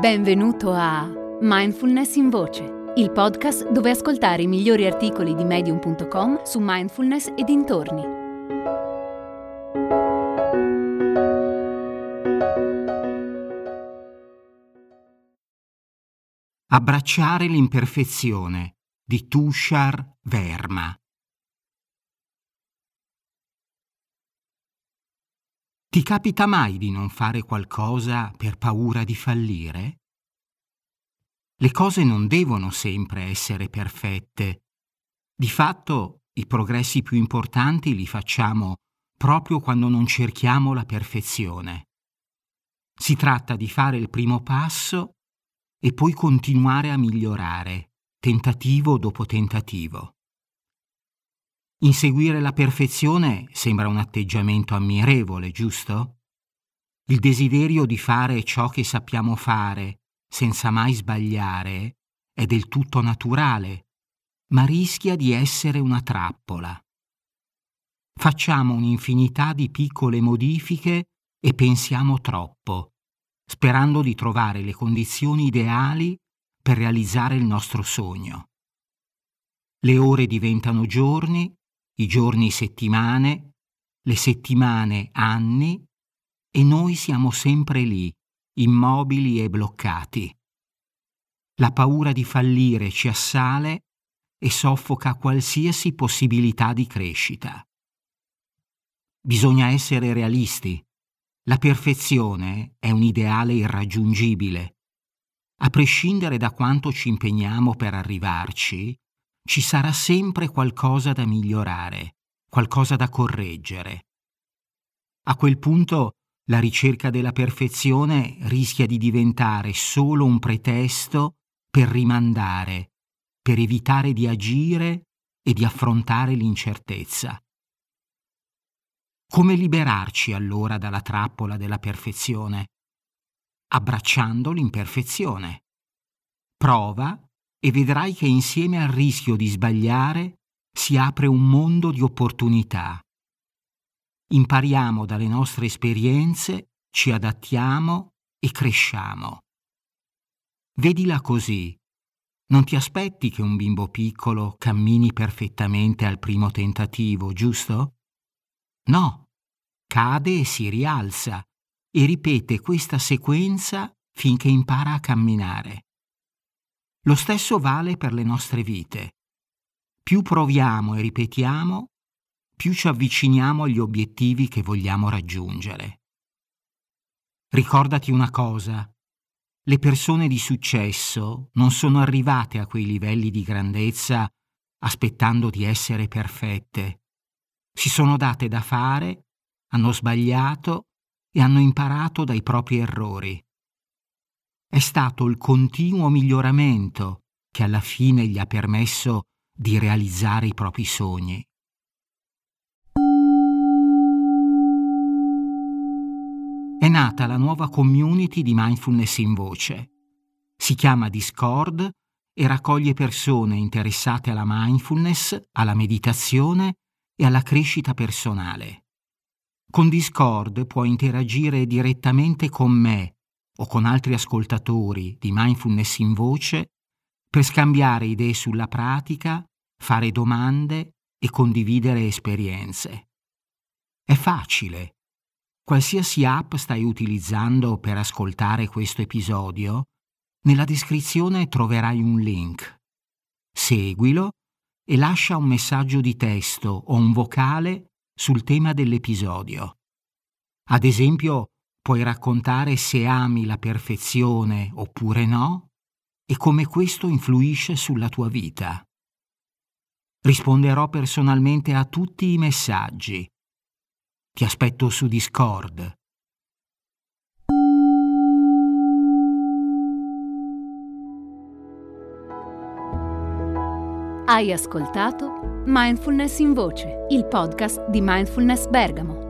Benvenuto a Mindfulness in Voce, il podcast dove ascoltare i migliori articoli di medium.com su mindfulness e dintorni. Abbracciare l'imperfezione di Tushar Verma. Ti capita mai di non fare qualcosa per paura di fallire? Le cose non devono sempre essere perfette. Di fatto, i progressi più importanti li facciamo proprio quando non cerchiamo la perfezione. Si tratta di fare il primo passo e poi continuare a migliorare, tentativo dopo tentativo. Inseguire la perfezione sembra un atteggiamento ammirevole, giusto? Il desiderio di fare ciò che sappiamo fare senza mai sbagliare è del tutto naturale, ma rischia di essere una trappola. Facciamo un'infinità di piccole modifiche e pensiamo troppo, sperando di trovare le condizioni ideali per realizzare il nostro sogno. Le ore diventano giorni i giorni settimane, le settimane anni e noi siamo sempre lì, immobili e bloccati. La paura di fallire ci assale e soffoca qualsiasi possibilità di crescita. Bisogna essere realisti. La perfezione è un ideale irraggiungibile. A prescindere da quanto ci impegniamo per arrivarci, ci sarà sempre qualcosa da migliorare, qualcosa da correggere. A quel punto la ricerca della perfezione rischia di diventare solo un pretesto per rimandare, per evitare di agire e di affrontare l'incertezza. Come liberarci allora dalla trappola della perfezione? Abbracciando l'imperfezione. Prova e vedrai che insieme al rischio di sbagliare si apre un mondo di opportunità. Impariamo dalle nostre esperienze, ci adattiamo e cresciamo. Vedila così. Non ti aspetti che un bimbo piccolo cammini perfettamente al primo tentativo, giusto? No, cade e si rialza e ripete questa sequenza finché impara a camminare. Lo stesso vale per le nostre vite. Più proviamo e ripetiamo, più ci avviciniamo agli obiettivi che vogliamo raggiungere. Ricordati una cosa, le persone di successo non sono arrivate a quei livelli di grandezza aspettando di essere perfette. Si sono date da fare, hanno sbagliato e hanno imparato dai propri errori. È stato il continuo miglioramento che alla fine gli ha permesso di realizzare i propri sogni. È nata la nuova community di mindfulness in voce. Si chiama Discord e raccoglie persone interessate alla mindfulness, alla meditazione e alla crescita personale. Con Discord puoi interagire direttamente con me o con altri ascoltatori di mindfulness in voce per scambiare idee sulla pratica, fare domande e condividere esperienze. È facile. Qualsiasi app stai utilizzando per ascoltare questo episodio, nella descrizione troverai un link. Seguilo e lascia un messaggio di testo o un vocale sul tema dell'episodio. Ad esempio, puoi raccontare se ami la perfezione oppure no e come questo influisce sulla tua vita. Risponderò personalmente a tutti i messaggi. Ti aspetto su Discord. Hai ascoltato Mindfulness in Voce, il podcast di Mindfulness Bergamo